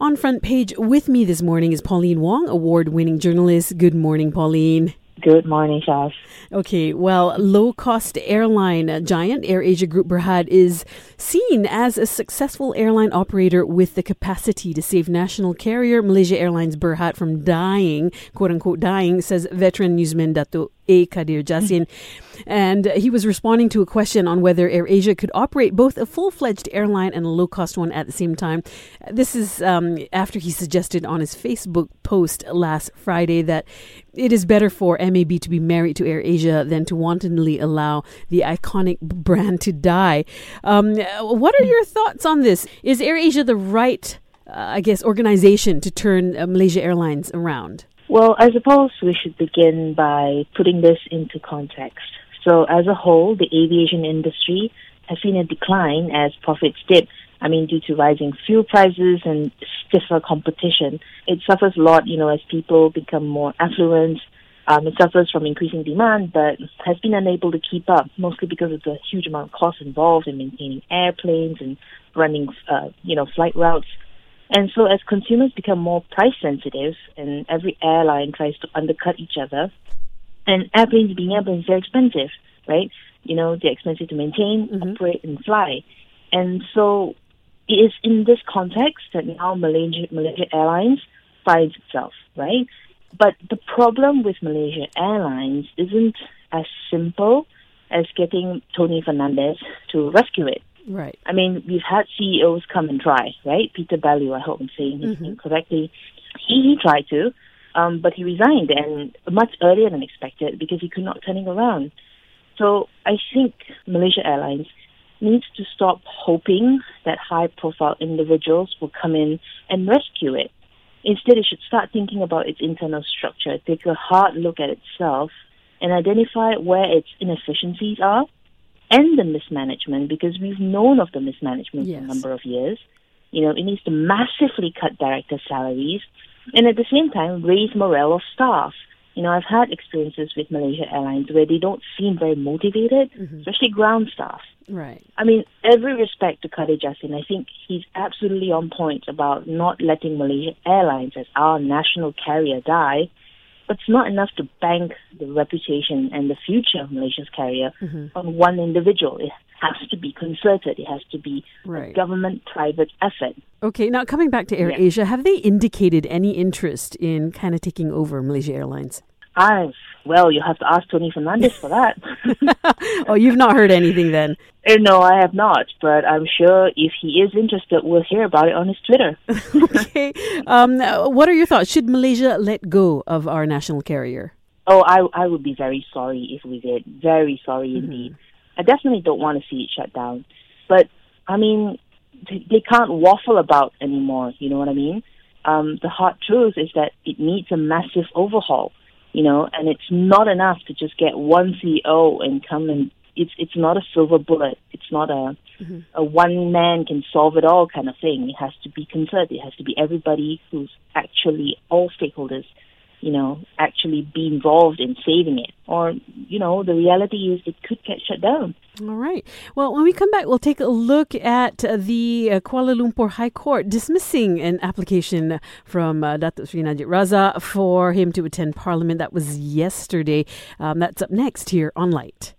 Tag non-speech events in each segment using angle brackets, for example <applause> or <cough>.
On front page with me this morning is Pauline Wong, award winning journalist. Good morning, Pauline. Good morning, Shaz. Okay, well, low cost airline giant AirAsia Group Berhad is seen as a successful airline operator with the capacity to save national carrier Malaysia Airlines Berhad from dying, quote unquote dying, says veteran newsman Dato a. Kadir Jasin. <laughs> and he was responding to a question on whether AirAsia could operate both a full fledged airline and a low cost one at the same time. This is um, after he suggested on his Facebook post last Friday that it is better for MAB to be married to AirAsia than to wantonly allow the iconic brand to die. Um, what are your thoughts on this? Is AirAsia the right, uh, I guess, organization to turn uh, Malaysia Airlines around? Well, I suppose we should begin by putting this into context. So, as a whole, the aviation industry has seen a decline as profits dip. I mean, due to rising fuel prices and stiffer competition, it suffers a lot, you know, as people become more affluent. Um, it suffers from increasing demand, but has been unable to keep up, mostly because of the huge amount of costs involved in maintaining airplanes and running, uh, you know, flight routes. And so as consumers become more price sensitive and every airline tries to undercut each other, and airplanes being airplanes, they're expensive, right? You know, they're expensive to maintain, mm-hmm. operate, and fly. And so it is in this context that now Malaysia, Malaysia Airlines finds itself, right? But the problem with Malaysia Airlines isn't as simple as getting Tony Fernandes to rescue it. Right. I mean, we've had CEOs come and try, right? Peter Bellew, I hope I'm saying his mm-hmm. name correctly. He, he tried to, um, but he resigned and much earlier than expected because he could not turn it around. So I think Malaysia Airlines needs to stop hoping that high profile individuals will come in and rescue it. Instead, it should start thinking about its internal structure, take a hard look at itself, and identify where its inefficiencies are end the mismanagement because we've known of the mismanagement yes. for a number of years. You know, it needs to massively cut director salaries and at the same time raise morale of staff. You know, I've had experiences with Malaysia Airlines where they don't seem very motivated, mm-hmm. especially ground staff. Right. I mean, every respect to Kadir Jasin, I think he's absolutely on point about not letting Malaysia Airlines as our national carrier die it's not enough to bank the reputation and the future of Malaysia's carrier mm-hmm. on one individual. It has to be concerted. It has to be right. a government-private effort. Okay, now coming back to AirAsia, yeah. have they indicated any interest in kind of taking over Malaysia Airlines? I well, you have to ask Tony Fernandes for that. <laughs> oh, you've not heard anything then? Uh, no, I have not. But I'm sure if he is interested, we'll hear about it on his Twitter. <laughs> okay. Um, what are your thoughts? Should Malaysia let go of our national carrier? Oh, I I would be very sorry if we did. Very sorry mm-hmm. indeed. I definitely don't want to see it shut down. But I mean, they can't waffle about anymore. You know what I mean? Um, the hard truth is that it needs a massive overhaul you know, and it's not enough to just get one CEO and come and it's it's not a silver bullet. It's not a mm-hmm. a one man can solve it all kind of thing. It has to be concerted. It has to be everybody who's actually all stakeholders you know, actually be involved in saving it. Or, you know, the reality is it could get shut down. All right. Well, when we come back, we'll take a look at the uh, Kuala Lumpur High Court dismissing an application from uh, Datuk Sri Najib Razak for him to attend Parliament. That was yesterday. Um, that's up next here on Lite.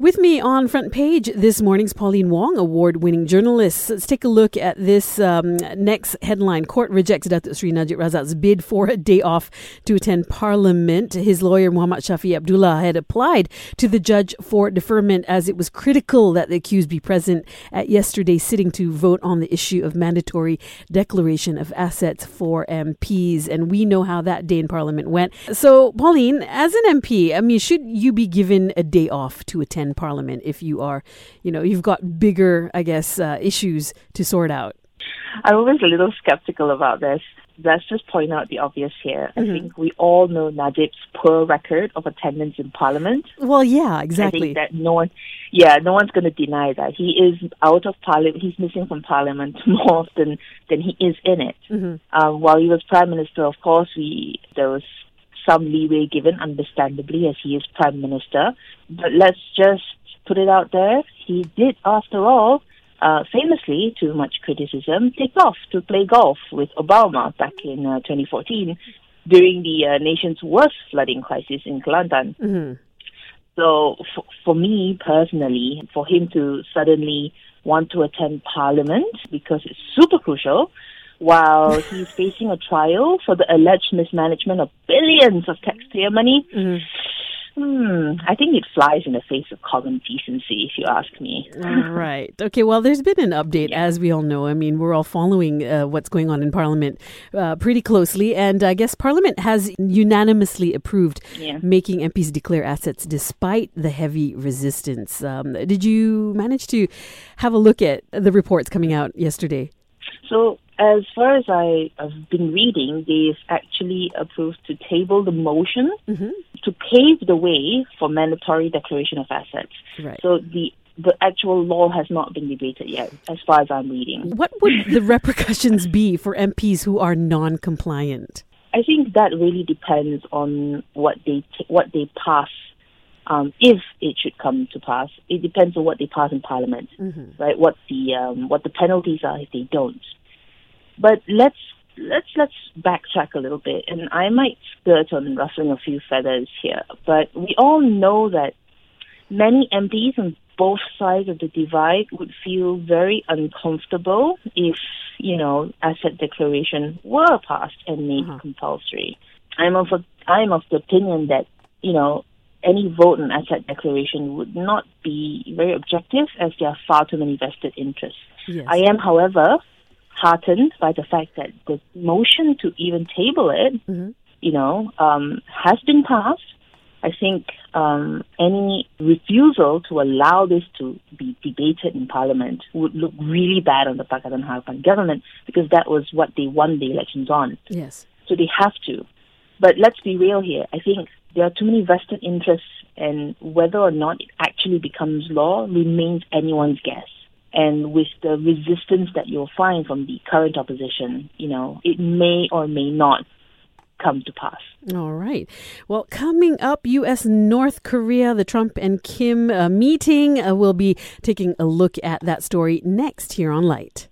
With me on front page this morning's Pauline Wong, award winning journalist. Let's take a look at this um, next headline. Court rejects Datuk Sri Najib Razak's bid for a day off to attend Parliament. His lawyer, Muhammad Shafee Abdullah, had applied to the judge for deferment as it was critical that the accused be present at yesterday's sitting to vote on the issue of mandatory declaration of assets for MPs. And we know how that day in Parliament went. So, Pauline, as an MP, I mean, should you be given a day off to attend? In Parliament if you are, you know, you've got bigger, I guess, uh, issues to sort out? I'm always a little skeptical about this. Let's just point out the obvious here. Mm-hmm. I think we all know Najib's poor record of attendance in Parliament. Well, yeah, exactly. I think that no one, yeah, no one's going to deny that he is out of Parliament. He's missing from Parliament <laughs> more often than he is in it. Mm-hmm. Um, while he was Prime Minister, of course, we there was some leeway given, understandably, as he is Prime Minister. But let's just put it out there. He did, after all, uh, famously, too much criticism, take off to play golf with Obama back in uh, 2014 during the uh, nation's worst flooding crisis in Kelantan. Mm-hmm. So, f- for me personally, for him to suddenly want to attend Parliament because it's super crucial, while he's facing a trial for the alleged mismanagement of billions of taxpayer money. Mm-hmm. Hmm, I think it flies in the face of common decency, if you ask me. right. Okay. Well, there's been an update, as we all know. I mean, we're all following uh, what's going on in Parliament uh, pretty closely, and I guess Parliament has unanimously approved Yeah. making MPs declare assets despite the heavy resistance. Um, did you manage to have a look at the reports coming out yesterday? So, as far as I have been reading, they've actually approved to table the motion Mm-hmm. to pave the way for mandatory declaration of assets. Right. So the the actual law has not been debated yet, as far as I'm reading. What would <laughs> the repercussions be for MPs who are non-compliant? I think that really depends on what they t- what they pass. Um, if it should come to pass, it depends on what they pass in Parliament, right? What the um, what the penalties are if they don't. But let's let's let's backtrack a little bit, and I might skirt on ruffling a few feathers here. But we all know that many MPs on both sides of the divide would feel very uncomfortable if, you know, asset declaration were passed and made Uh-huh. compulsory. I'm of a, I'm of the opinion that, you know, any vote on asset declaration would not be very objective as there are far too many vested interests. Yes. I am, however, heartened by the fact that the motion to even table it, Mhm. you know, um, has been passed. I think um, any refusal to allow this to be debated in Parliament would look really bad on the Pakatan Harapan government because that was what they won the elections on. Yes. So they have to. But let's be real here. I think there are too many vested interests, and whether or not it actually becomes law remains anyone's guess. And with the resistance that you'll find from the current opposition, you know, it may or may not come to pass. All right. Well, coming up, U.S. North Korea, the Trump and Kim uh, meeting. Uh, we'll be taking a look at that story next here on Lite.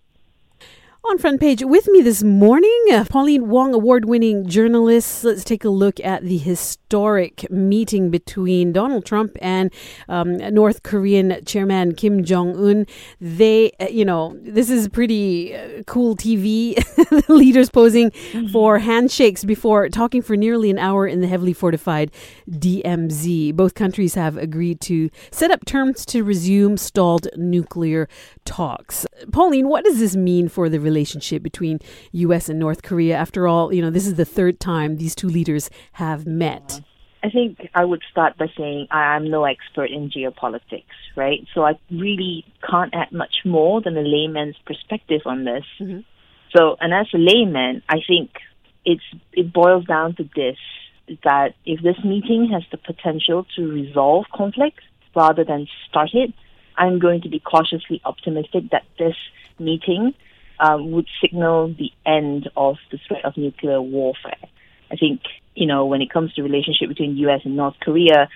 On front page with me this morning, uh, Pauline Wong, award winning journalist. Let's take a look at the historic meeting between Donald Trump and um, North Korean chairman Kim Jong un. They, uh, you know, this is pretty uh, cool TV. <laughs> leaders posing for handshakes before talking for nearly an hour in the heavily fortified DMZ. Both countries have agreed to set up terms to resume stalled nuclear talks. Pauline, what does this mean for the relationship between U.S. and North Korea? After all, you know, this is the third time these two leaders have met. I think I would start by saying I'm no expert in geopolitics, right? So I really can't add much more than a layman's perspective on this. Mhm. So, and as a layman, I think it's it boils down to this: that if this meeting has the potential to resolve conflict rather than start it, I'm going to be cautiously optimistic that this meeting um, would signal the end of the threat of nuclear warfare. I think, you know, when it comes to relationship between US and North Korea,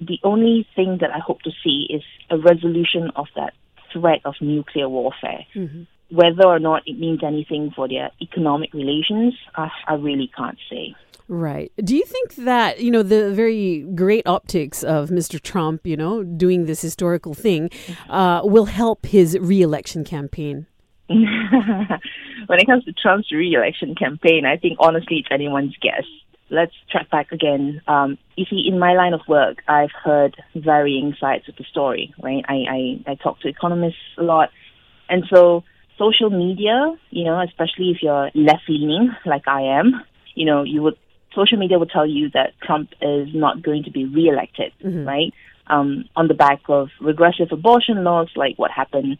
the only thing that I hope to see is a resolution of that threat of nuclear warfare. Mhm. Whether or not it means anything for their economic relations, I, I really can't say. Right. Do you think that, you know, the very great optics of Mr. Trump, you know, doing this historical thing uh, will help his reelection campaign? <laughs> when it comes to Trump's re-election campaign, I think honestly it's anyone's guess. Let's track back again. Um, you see, in my line of work, I've heard varying sides of the story. Right? I, I I talk to economists a lot, and so social media, you know, especially if you're left-leaning like I am, you know, you would social media would tell you that Trump is not going to be re-elected, right? Um, on the back of regressive abortion laws, like what happened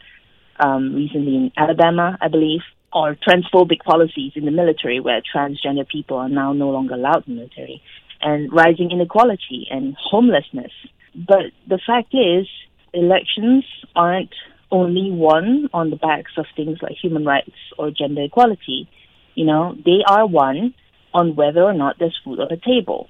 um, recently in Alabama, I believe, or transphobic policies in the military where transgender people are now no longer allowed in the military, and rising inequality and homelessness. But the fact is, elections aren't only won on the backs of things like human rights or gender equality. You know, they are won on whether or not there's food on the table.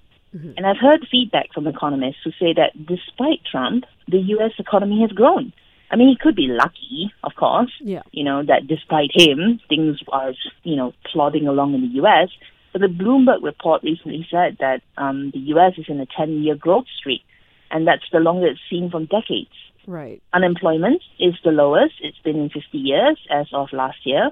And I've heard feedback from economists who say that despite Trump, the U.S. economy has grown. I mean, he could be lucky, of course. Yeah. You know that despite him, things are you know plodding along in the U.S. But the Bloomberg report recently said that um, the U.S. is in a 10-year growth streak, and that's the longest seen from decades. Right. Unemployment is the lowest it's been in 50 years as of last year.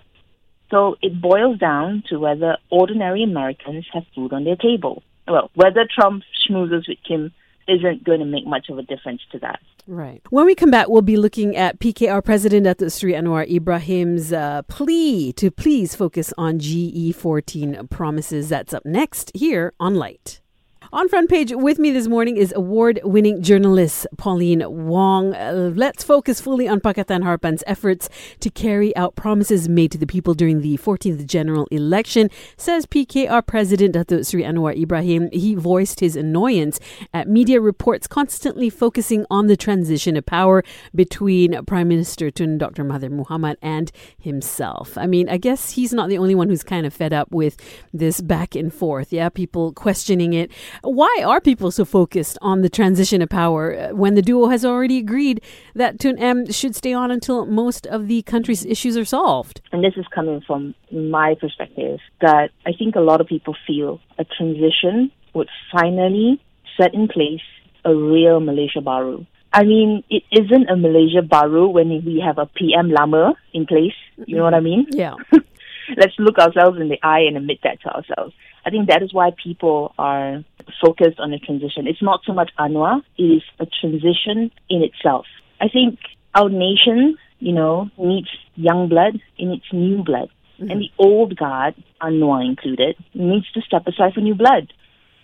So it boils down to whether ordinary Americans have food on their table. Well, whether Trump schmoozes with Kim isn't going to make much of a difference to that. Right. When we come back, we'll be looking at PKR President Datuk Sri Anwar Ibrahim's uh, plea to please focus on GE14 promises. That's up next here on Lite. On front page with me this morning is award winning journalist Pauline Wong. Uh, let's focus fully on Pakatan Harapan's efforts to carry out promises made to the people during the 14th general election, says PKR President Datuk Sri Anwar Ibrahim. He voiced his annoyance at media reports constantly focusing on the transition of power between Prime Minister Tun Dr. Mahathir Mohamad and himself. I mean, I guess he's not the only one who's kind of fed up with this back and forth. Yeah, people questioning it. Why are people so focused on the transition of power uh, when the duo has already agreed that Tun M should stay on until most of the country's issues are solved? And this is coming from my perspective that I think a lot of people feel a transition would finally set in place a real Malaysia Baru. I mean, it isn't a Malaysia Baru when we have a PM Lama in place. You know what I mean? Yeah. <laughs> Let's look ourselves in the eye and admit that to ourselves. I think that is why people are focused on the transition. It's not so much Anwar, it is a transition in itself. I think our nation, you know, needs young blood, it needs new blood. Mm-hmm. And the old guard, Anwar included, needs to step aside for new blood.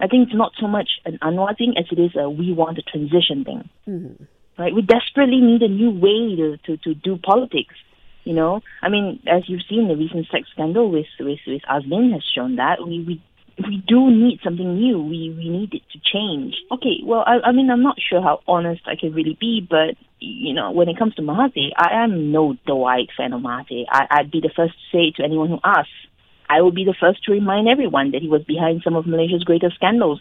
I think it's not so much an Anwar thing as it is a we want a transition thing. Mm-hmm. Right? We desperately need a new way to, to, to do politics. You know, I mean, as you've seen, the recent sex scandal with with with Azmin has shown that we we we do need something new. We we need it to change. Okay, well, I, I mean, I'm not sure how honest I can really be, but you know, when it comes to Mahathir, I am no doe-eyed fan of Mahathir. I, I'd be the first to say to anyone who asks. I will be the first to remind everyone that he was behind some of Malaysia's greatest scandals.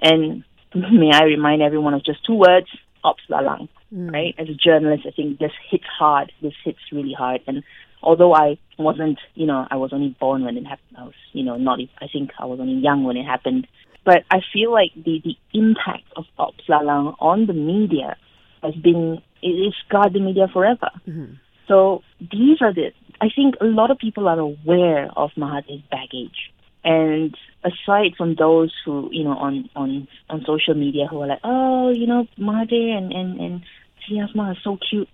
And <laughs> may I remind everyone of just two words, Ops Lalang, mm. right? As a journalist, I think this hits hard. This hits really hard. And although I wasn't, you know, I was only born when it happened. I was, you know, not. I think I was only young when it happened. But I feel like the the impact of Ops Lalang on the media has been it scarred the media forever. Mm-hmm. So these are the. I think a lot of people are aware of Mahathir's baggage. And aside from those who, you know, on, on, on social media who are like, oh, you know, Mahathir and, and, and Siti Hasmah are so cute.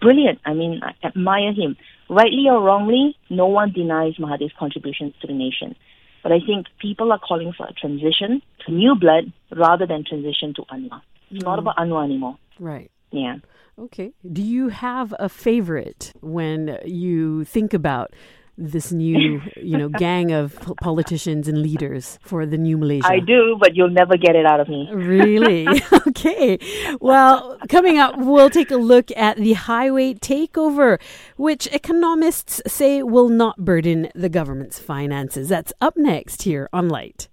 Brilliant. I mean, I admire him rightly or wrongly, no one denies Mahathir's contributions to the nation. But I think people are calling for a transition to new blood rather than transition to Anwar. It's mm. not about Anwar anymore. Right. Yeah. Okay. Do you have a favorite when you think about this new, you know, gang of politicians and leaders for the new Malaysia? I do, but you'll never get it out of me. Really? <laughs> <laughs> okay. Well, coming up, we'll take a look at the highway takeover, which economists say will not burden the government's finances. That's up next here on Lite.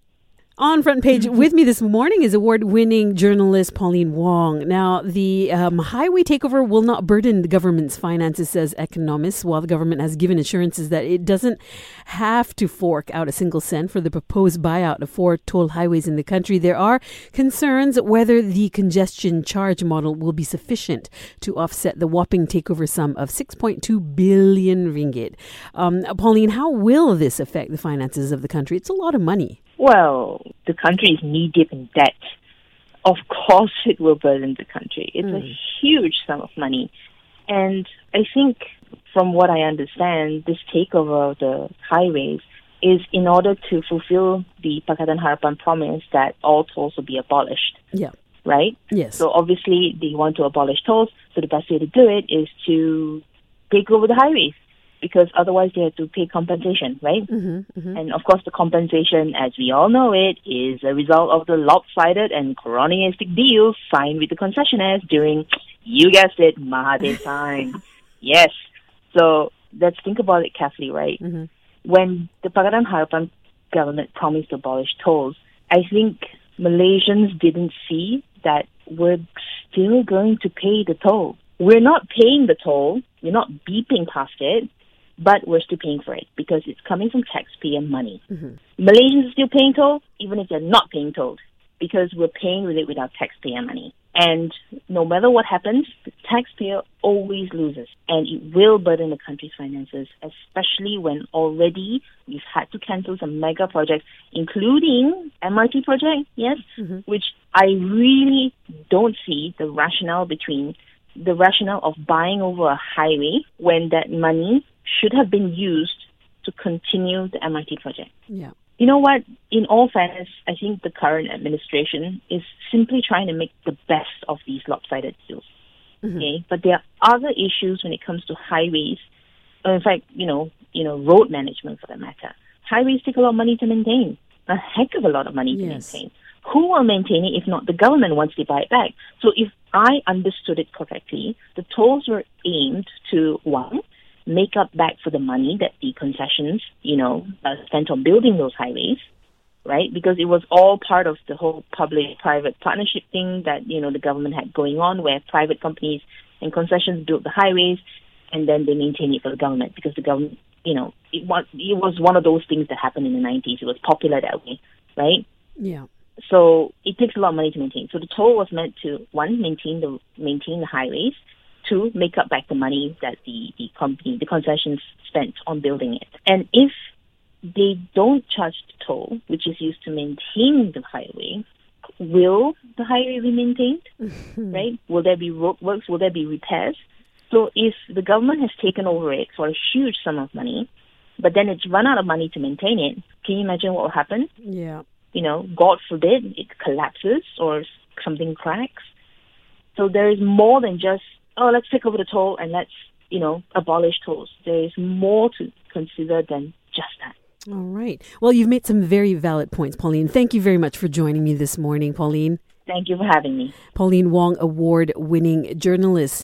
On front page <laughs> with me this morning is award winning journalist Pauline Wong. Now, the um, highway takeover will not burden the government's finances, says economists, while the government has given assurances that it doesn't have to fork out a single cent for the proposed buyout of four toll highways in the country. There are concerns whether the congestion charge model will be sufficient to offset the whopping takeover sum of 6.2 billion ringgit. Um, Pauline, how will this affect the finances of the country? It's a lot of money. Well, the country is knee deep in debt. Of course, it will burden the country. It's mm. a hmm. huge sum of money. And I think, from what I understand, this takeover of the highways is in order to fulfill the Pakatan Harapan promise that all tolls will be abolished. Yeah. Right? Yes. So obviously they want to abolish tolls. So the best way to do it is to take over the highways because otherwise they have to pay compensation, right? Mm-hmm, mm-hmm. And of course, the compensation, as we all know it, is a result of the lopsided and cronyistic deals signed with the concessionaires during, you guessed it, Mahathir <laughs> time. yes. So let's think about it carefully, right? Mm-hmm. When the Pakatan Harapan government promised to abolish tolls, I think Malaysians didn't see that we're still going to pay the toll. we're not paying the toll, we're not beeping past it, but we're still paying for it because it's coming from taxpayer money. Mm-hmm. Malaysians are still paying toll, even if they're not paying toll, because we're paying with it with our taxpayer money. And no matter what happens, the taxpayer always loses. And it will burden the country's finances, especially when already we've had to cancel some mega projects, including MRT project, yes, mm-hmm. which I really don't see the rationale between the rationale of buying over a highway when that money should have been used to continue the MRT project. Yeah. You know what? In all fairness, I think the current administration is simply trying to make the best of these lopsided deals. Mm-hmm. Okay, but there are other issues when it comes to highways. In fact, you know, you know, road management for that matter. Highways take a lot of money to maintain, a heck of a lot of money to yes. maintain. Who will maintain it if not the government once they buy it back? So if I understood it correctly, the tolls were aimed to one, make up back for the money that the concessions, you know, uh, spent on building those highways, right? Because it was all part of the whole public-private partnership thing that, you know, the government had going on where private companies and concessions built the highways and then they maintain it for the government because the government, you know, it was, it was one of those things that happened in the 90s. It was popular that way, right? Yeah. So it takes a lot of money to maintain. So the toll was meant to, one, maintain the, maintain the highways, to make up back the money that the, the company, the concessions spent on building it. And if they don't charge the toll, which is used to maintain the highway, will the highway be maintained? <laughs> right? Will there be roadworks? Will there be repairs? So if the government has taken over it for a huge sum of money, but then it's run out of money to maintain it, can you imagine what will happen? Yeah. You know, God forbid it collapses or something cracks. So there is more than just oh, let's take over the toll and let's, you know, abolish tolls. There is more to consider than just that. All right. Well, you've made some very valid points, Pauline. Thank you very much for joining me this morning, Pauline. Thank you for having me. Pauline Wong, award winning journalist.